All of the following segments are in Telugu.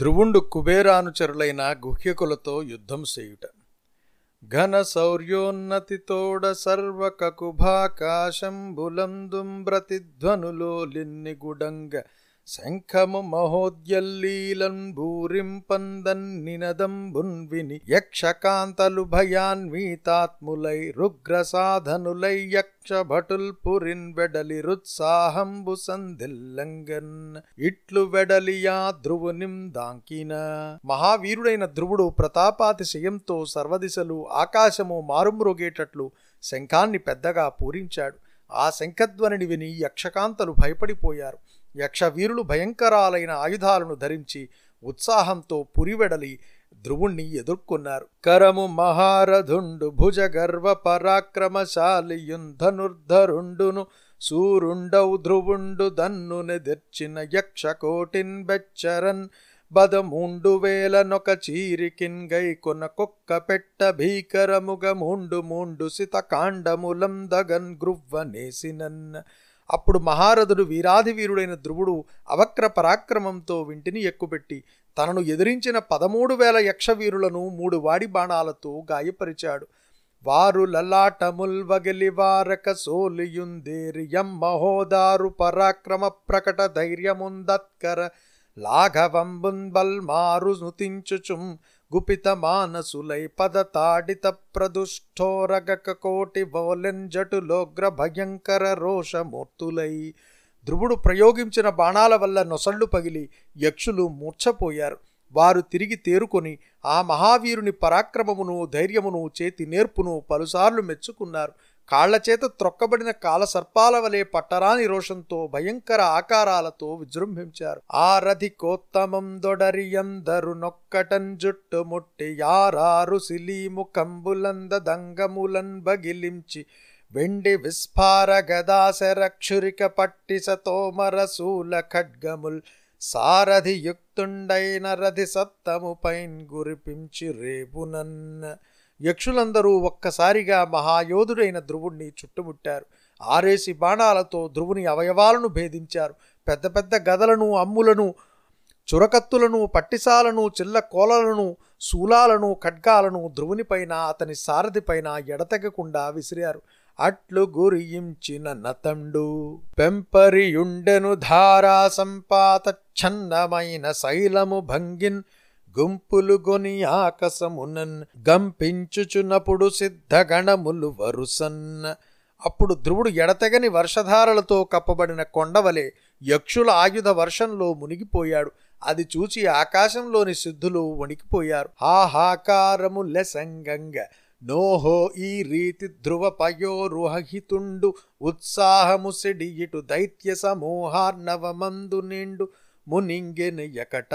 ధ్రువుండు కుబేరానుచరులైన గుహ్యకులతో యుద్ధం చేయుట. ఘన శౌర్యోన్నతితోడ సర్వకకుభాకాశంబులందుం ప్రతిధ్వనులో లిన్ని గుడంగ శంఖము మహోద్యల్లీలం భూరింపందన్నినదంబున్ యక్షకాంతలు భయాన్వీతాత్ములై రుగ్రసాధనులై యక్షభటుల్ పురిన్ వెడలి రుత్సాహంబు సంధిల్లంగన్ ఇట్లు వెడలియా ధ్రువునిం దాంకిన. మహావీరుడైన ధ్రువుడు ప్రతాపాతిశయంతో సర్వదిశలు ఆకాశము మారుమ్రోగేటట్లు శంఖాన్ని పెద్దగా పూరించాడు. ఆ శంఖధ్వనిని విని యక్షకాంతలు భయపడిపోయారు. యక్షవీరులు భయంకరాలైన ఆయుధాలను ధరించి ఉత్సాహంతో పురివెడలి ధ్రువుణ్ణి ఎదుర్కొన్నారు. కరము మహారథుండు భుజ గర్వ పరాక్రమశాలియున్ సూరుండౌ ధ్రువుండు దన్నునెదిర్చిన యక్షకోటిన్ బెచ్చరన్ బదమూండు వేలనొక చీరికిన్ గై కొన కుక్క పెట్ట భీకరముగ మూండు మూండు సితకాండములం దగన్ గ్రువ్వనేసినన్ అప్పుడు మహారథుడు వీరాధి వీరుడైన ధ్రువుడు అవక్ర పరాక్రమంతో వింటిని ఎక్కుపెట్టి తనను ఎదిరించిన పదమూడు వేల యక్షవీరులను మూడు వాడి బాణాలతో గాయపరిచాడు. వారు లలాటముల్ వారక సోలియుందేరి మహోదారు పరాక్రమ ప్రకట ధైర్యముందత్కర లాఘవంబున్ బల్మారు స్నుతించుచుం గుపిత మానసులై పదతాడిత ప్రదుష్టోరగక కోటి వోలెంజటులోగ్ర భయంకర రోషమూర్తులై ధ్రువుడు ప్రయోగించిన బాణాల వల్ల నొసళ్ళు పగిలి యక్షులు మూర్ఛపోయారు. వారు తిరిగి తేరుకొని ఆ మహావీరుని పరాక్రమమును ధైర్యమును చేతి నేర్పును పలుసార్లు మెచ్చుకున్నారు. కాళ్ళచేత త్రొక్కబడిన కాల సర్పాల వలె పట్టరాని రోషంతో భయంకర ఆకారాలతో విజృంభించారు. ఆ రథి కోత్తమం దొడరియందరు నొక్కటన్ జుట్టుముట్టి యారారు సిలీము కంబులంద దంగములన్ బగిలించి వెండి విస్ఫార గదాశరక్షురిక పట్టి సతోమరసూల ఖడ్గముల్ సారథియుక్తుండైన రథి సత్తము పైన్ గురిపించి రేపునన్న యక్షులందరూ ఒక్కసారిగా మహాయోధుడైన ధ్రువుణ్ణి చుట్టుముట్టారు. ఆరేసి బాణాలతో ధ్రువుని అవయవాలను భేదించారు. పెద్ద పెద్ద గదలను అమ్ములను చురకత్తులను పట్టిసాలను చిల్ల కోలలను శూలాలను ఖడ్గాలను ధ్రువునిపైన అతని సారథిపైన ఎడతెగకుండా విసిరారు. అట్లు గురియించిన నతండు పెంపరియుండెను ధారా సంపాత ఛన్నమైన శైలము భంగిన్ గుంపులు గొని ఆకసమునన్ గంపించుచున్నప్పుడు సిద్ధగణములు వరుసన్న అప్పుడు ధ్రువుడు ఎడతెగని వర్షధారలతో కప్పబడిన కొండవలే యక్షుల ఆయుధ వర్షంలో మునిగిపోయాడు. అది చూచి ఆకాశంలోని సిద్ధులు వణికిపోయారు. హాహాకారము లెసంగంగ. నోహో ఈ రీతి ధ్రువ పయోరుహితుండు ఉత్సాహము సిడియిటు దైత్య సమూహార్ణవమందు నిండు. మునింగెను యకట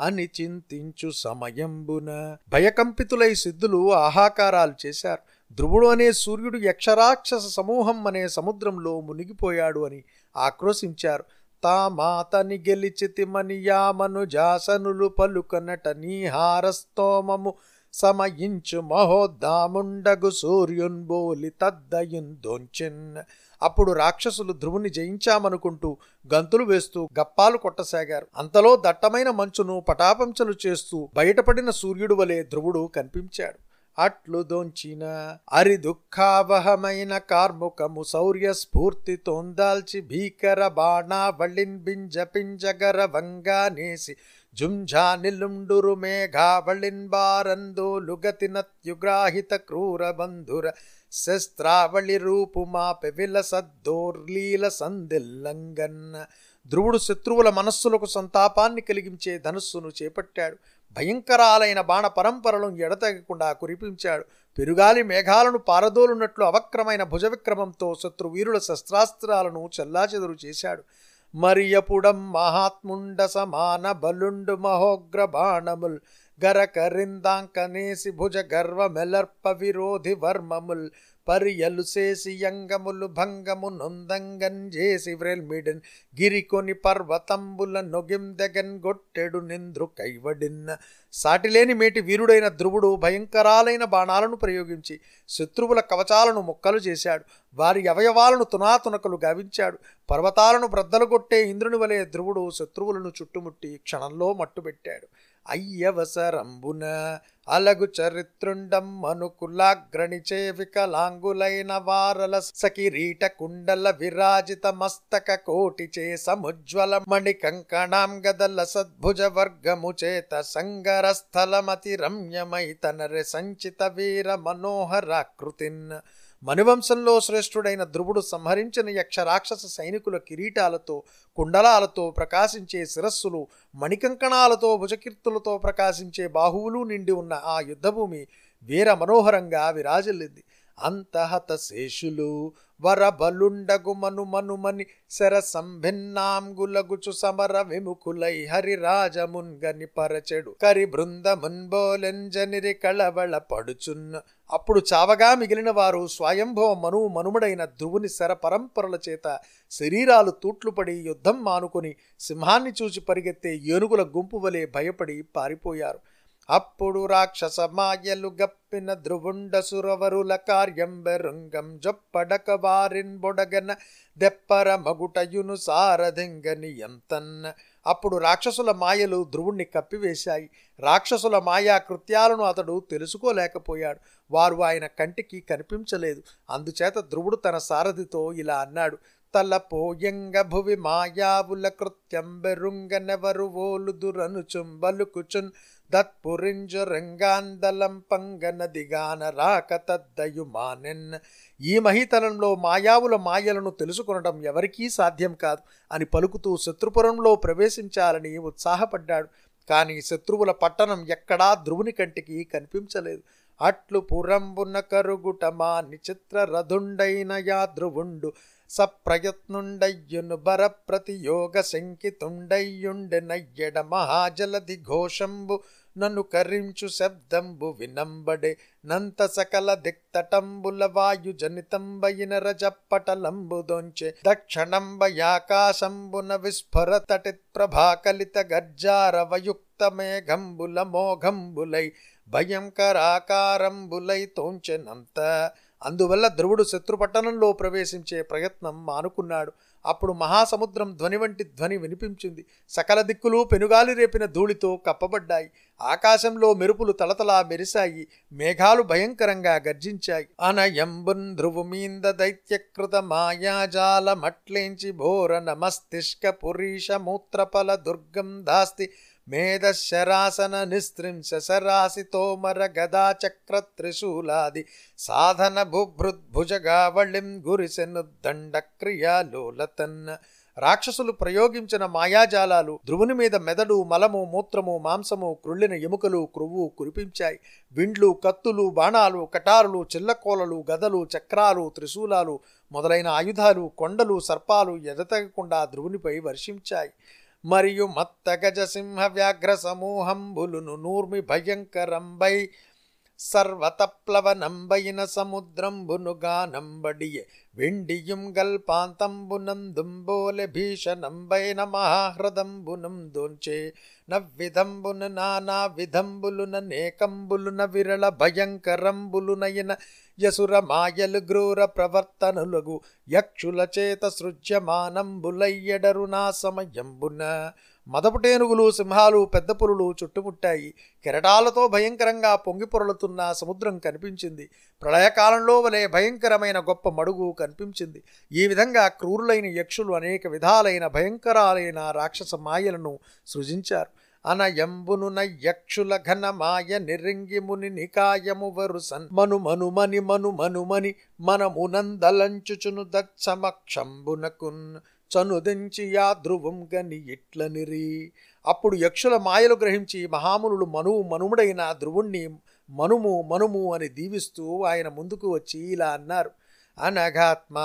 అని చింతించు సమయంబున భయకంపితులై సిద్ధులు ఆహాకారాలు చేశారు. ధ్రువుడు అనే సూర్యుడు యక్షరాక్షస సమూహం అనే సముద్రంలో మునిగిపోయాడు అని ఆక్రోశించారు. తామాతని గెలిచితిమని యామను జాసనులు పలుకనట నీహారస్తోమము సమయించు మహోద్దాముండగు సూర్యున్బోలి తద్దయున్ దొంచెన్. అప్పుడు రాక్షసులు ధ్రువుని జయించామనుకుంటూ గంతులు వేస్తూ గప్పాలు కొట్టసాగారు. అంతలో దట్టమైన మంచును పటాపంచలు చేస్తూ బయటపడిన సూర్యుడు వలె ధ్రువుడు కనిపించాడు. అట్లు దొంచిన అరి దుఃఖావహమైన కార్ముకము శౌర్య స్ఫూర్తి తొందాల్చి భీకర బాణా వళ్ళిన్ బింజ పింజగర వంగానేసి జుంఝా నిలుండురు మేఘావళిన్ బారందో లుగతినత్యుగ్రాహిత క్రూర బంధుర శస్త్రావళి రూపుమాపె విలసద్దోర్లీల సందిల్లంగన్న. ధ్రువుడు శత్రువుల మనస్సులకు సంతాపాన్ని కలిగించే ధనుస్సును చేపట్టాడు. భయంకరాలైన బాణ పరంపరలను ఎడతెగకుండా కురిపించాడు. పెరుగాలి మేఘాలను పారదోలున్నట్లు అవక్రమైన భుజవిక్రమంతో శత్రువీరుల శస్త్రాస్త్రాలను చెల్లాచెదురు చేశాడు. మరియపుడం మహాత్ముండ సమాన బలుండు మహోగ్ర బాణముల్ గరకరిందాంకనేసి భుజ గర్వ మెలర్ప విరోధి వర్మముల్ పరియలు చేసి యంగములు భంగము నొందంగన్ చేసి వ్రెల్మిడెన్ గిరికొని పర్వతంబుల నొగిందెగన్ గొట్టెడు నింద్రు కైవడిన్న సాటిలేని మేటి వీరుడైన ధ్రువుడు భయంకరాలైన బాణాలను ప్రయోగించి శత్రువుల కవచాలను ముక్కలు చేశాడు. వారి అవయవాలను తునాతునకలు గావించాడు. పర్వతాలను బ్రద్దలుగొట్టే ఇంద్రుని వలె ధ్రువుడు శత్రువులను చుట్టుముట్టి క్షణంలో మట్టుబెట్టాడు. అయ్యవసరంబున అలగు చరిత్రుండం మనుకులాగ్రణిచే వికలాంగులైన వారల సకిరీట కుండల విరాజిత మస్తక కోటిచే సముజ్వల మణి కంకణాం గదల సద్భుజ వర్గము చేత సంగరస్థలమతి రమ్యమై తనరి సంచిత వీర మనోహరాకృతిన్ మనువంశంలో శ్రేష్ఠుడైన ధ్రువుడు సంహరించిన యక్ష రాక్షస సైనికుల కిరీటాలతో కుండలాలతో ప్రకాశించే శిరస్సులు మణికంకణాలతో భుజకీర్తులతో ప్రకాశించే బాహువులు నిండి ఉన్న ఆ యుద్ధభూమి వీర మనోహరంగా విరాజిల్లింది. అంతహత శేషులు వరబలుండగు మను మనుమని శర సంభిన్నాంగులగుచు సమర విముఖులై హరిరాజమున్గని పరచెడు. కరి బృందమున్బోలెంజనిరి కళవళ పడుచున్న అప్పుడు చావగా మిగిలిన వారు స్వయంభవ మనువు మనుమడైన ధ్రువుని శర పరంపరల చేత శరీరాలు తూట్లుపడి యుద్ధం మానుకొని సింహాన్ని చూచి పరిగెత్తే ఏనుగుల గుంపు వలె భయపడి పారిపోయారు. అప్పుడు రాక్షస మాయలు గప్పిన ధ్రువుండ సురవరుల కార్యంబెరుంగం జొప్పడక వారిన్ బొడగన దెప్పర మగుటయును సారథింగని ఎంతన్న అప్పుడు రాక్షసుల మాయలు ధ్రువుణ్ణి కప్పివేశాయి. రాక్షసుల మాయా కృత్యాలను అతడు తెలుసుకోలేకపోయాడు. వారు ఆయన కంటికి కనిపించలేదు. అందుచేత ధ్రువుడు తన సారథితో ఇలా అన్నాడు తలపోయంగ భువి మాయావుల కృత్యం బెరుంగనెవరు ఓలుదురను చుంబలుకుచున్ దత్పురింజరంగాందలం పంగన దిగాన రాక తద్దయుమానెన్. ఈ మహీతలంలో మాయావుల మాయలను తెలుసుకొనడం ఎవరికీ సాధ్యం కాదు అని పలుకుతూ శత్రుపురంలో ప్రవేశించాలని ఉత్సాహపడ్డాడు. కానీ శత్రువుల పట్టణం ఎక్కడా ధ్రువుని కంటికి కనిపించలేదు. అట్లు పురంబున కరుగుటమా నిచిత్ర రథుండైన యా ధ్రువుండు. సప్రయత్నుండయ్యును బర ప్రతియోగ శంకితుండయ్యుండె నయ్యడ మహాజలది ఘోషంబు నన్ను కరించు శబ్దంబు వినంబడే నంత సకల దిక్తటంబుల వాయు జనితంబయిన రజప్పటలంబు దొంచె దక్షిణంబయాకాశంబున విస్ఫుర తటిత్ ప్రభాకలిత గర్జారవయుక్త మేఘంబుల మోఘంబులై భయంకరాకారంబులై తోంచెనంత అందువల్ల ధ్రువుడు శత్రుపట్టణంలో ప్రవేశించే ప్రయత్నం మానుకున్నాడు. అప్పుడు మహాసముద్రం ధ్వని వంటి ధ్వని వినిపించింది. సకల దిక్కులు పెనుగాలి రేపిన ధూళితో కప్పబడ్డాయి. ఆకాశంలో మెరుపులు తలతలా మెరిశాయి. మేఘాలు భయంకరంగా గర్జించాయి. అనయంబున్ ధ్రువుమీంద దైత్యకృత మాయాజాల మట్లేంచి భోర నమస్తిష్క పురీష మూత్రఫల దుర్గం దాస్తి మేధశరాసన నిస్త్రింశ సరాసి గదా చక్ర త్రిశూలాది సాధన భుభృద్భుజగావళిం గురిసెను దండ క్రియాలోలతన్న రాక్షసులు ప్రయోగించిన మాయాజాలాలు ధ్రువుని మీద మెదడు మలము మూత్రము మాంసము క్రుళ్ళిన ఎముకలు క్రువ్వు కురిపించాయి. విండ్లు కత్తులు బాణాలు కటారులు చిల్లకోలలు గదలు చక్రాలు త్రిశూలాలు మొదలైన ఆయుధాలు కొండలు సర్పాలు ఎదతగకుండా ధ్రువునిపై వర్షించాయి. మరియు మత్త గజ సింహ వ్యాఘ్ర సమూహంబులును నూర్మి భయంకరంబై సర్వతప్లవనంబైన సముద్రంబునుగానంబడియే వెండియుం గల్పాంతంబునందుంబోలె భీషణంబైన మహాహృదంబునం దోంచే నవ్విధంబున నానా విధంబులున నేకంబులున విరళ భయంకరంబులునయన యసుర మాయలు గ్రూర ప్రవర్తనులగు యక్షుల చేత సృజ్యమానంబులయ్యడరు నా సమయంబున. మదపుటేనుగులు సింహాలు పెద్ద పులులు చుట్టుముట్టాయి. కెరటాలతో భయంకరంగా పొంగిపొరలుతున్న సముద్రం కనిపించింది. ప్రళయకాలంలో వలె భయంకరమైన గొప్ప మడుగు కనిపించింది. ఈ విధంగా క్రూరులైన యక్షులు అనేక విధాలైన భయంకరాలైన రాక్షస మాయలను సృజించారు. అనయంబునున యక్షుల ఘన మాయ నిరింగి ముని నికాయము వరుసన్ మను మనుమని మను మనుమని మనమునందలంచుచును దక్షమక్షంబునకున్. చనుదించి యా ధ్రువం గని ఇట్లనిరి. అప్పుడు యక్షుల మాయలు గ్రహించి మహామునులు మనువు మనుముడైన ధ్రువుణ్ణి మనుము మనుము అని దీవిస్తూ ఆయన ముందుకు వచ్చి ఇలా అన్నారు. అనఘాత్మ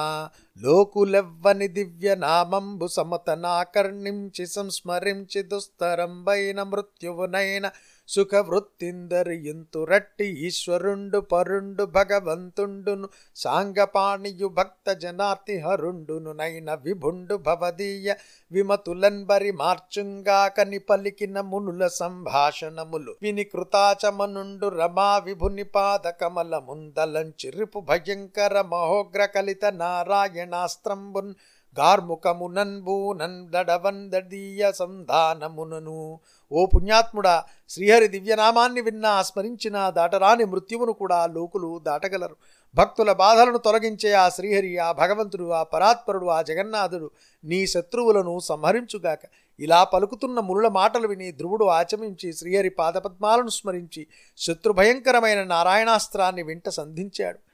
లోకులెవ్వని దివ్య నామంబు సమతనాకర్ణించి సంస్మరించి దుస్తరంబైన మృత్యువునైన సుఖ వృత్తిందరియుంతు రట్టి ఈశ్వరుండు పరుండు భగవంతుండును సాంగపాణియు భక్త జనార్తి హరుండును నైన విభుండు భవదీయ విమతులన్బరి మార్చుంగాకని పలికిన మునుల సంభాషణములు. విని కృతాచమనుండు రమా విభుని పాద కమల ముందలంచిరిపు భయంకర మహోగ్ర కలిత నారాయణాస్త్రంబున్ గార్ముఖమునన్బూనన్ దడవందీయ సంధానమునను. ఓ పుణ్యాత్ముడా శ్రీహరి దివ్యనామాన్ని విన్నా స్మరించిన దాటరాని మృత్యువును కూడా లోకులు దాటగలరు. భక్తుల బాధలను తొలగించే ఆ శ్రీహరి ఆ భగవంతుడు ఆ పరాత్పరుడు ఆ జగన్నాథుడు నీ శత్రువులను సంహరించుగాక. ఇలా పలుకుతున్న మునుల మాటలు విని ధ్రువుడు ఆచమించి శ్రీహరి పాదపద్మాలను స్మరించి శత్రుభయంకరమైన నారాయణాస్త్రాన్ని వెంట సంధించాడు.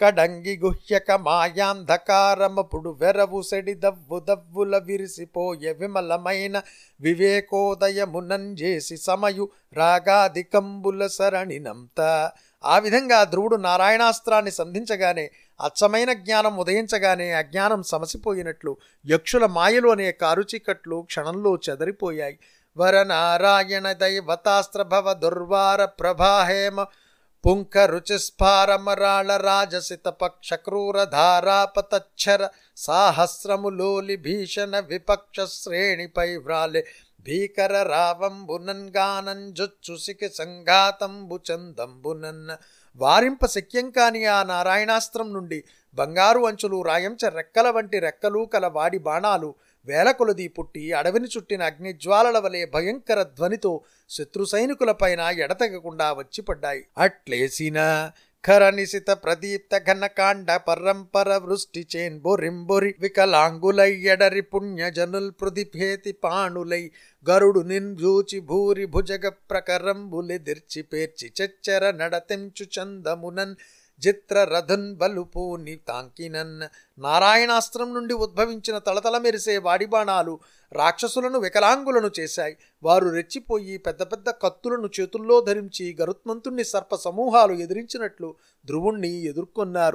కడంగి గుహ్యక మాయాంధకారమపుడు వెరవు సెడి దవ్వు దవ్వుల విరిసిపోయే విమలమైన వివేకోదయమునంజేసి సమయు రాగాదికంబుల సరణినంత ఆ విధంగా ధ్రువుడు నారాయణాస్త్రాన్ని సంధించగానే అచ్చమైన జ్ఞానం ఉదయించగానే అజ్ఞానం సమసిపోయినట్లు యక్షుల మాయలు అనే కారుచీకట్లు క్షణంలో చెదరిపోయాయి. వరనారాయణ దైవతాస్త్రభవ దుర్వార ప్రభాహేమ పుంఖ రుచిస్ఫారమరాళ రాజసిత సాహస్రములోలి భీషణ విపక్ష శ్రేణిపై వ్రాలే. భీకర రావంబునన్ జొచ్చుసికి సంఘాతంబు చందంబునన్న వారింప శక్యం కాని ఆ నారాయణాస్త్రం నుండి బంగారు అంచులు రాయంచ రెక్కల వంటి రెక్కలు కల వాడి బాణాలు వేల కొలది పుట్టి అడవిని చుట్టిన అగ్నిజ్వాలల వలె భయంకర ధ్వనితో శత్రు సైనికులపైన ఎడతెగకుండా వచ్చిపడ్డాయి. అట్లేసిన ఖరనిశిత ప్రదీప్త ఘనకాండ పరంపర వృష్టి చేన్ బొరింబొరి వికలాంగులై ఎడరి పుణ్యజనుల్ పృథిభేతి పాణులై గరుడు నింజూచి భూరి భుజగ ప్రకరంబులెదిర్చి పేర్చి చెచ్చర నడతెంచు చందమునన్ చిత్ర రథన్ బలుపు తాంకినన్ నారాయణాస్త్రం నుండి ఉద్భవించిన తలతల మెరిసే వాడిబాణాలు రాక్షసులను వికలాంగులను చేశాయి. వారు రెచ్చిపోయి పెద్ద పెద్ద కత్తులను చేతుల్లో ధరించి గరుత్మంతుణ్ణి సర్ప సమూహాలు ఎదిరించినట్లు ధ్రువుణ్ణి ఎదుర్కొన్నారు.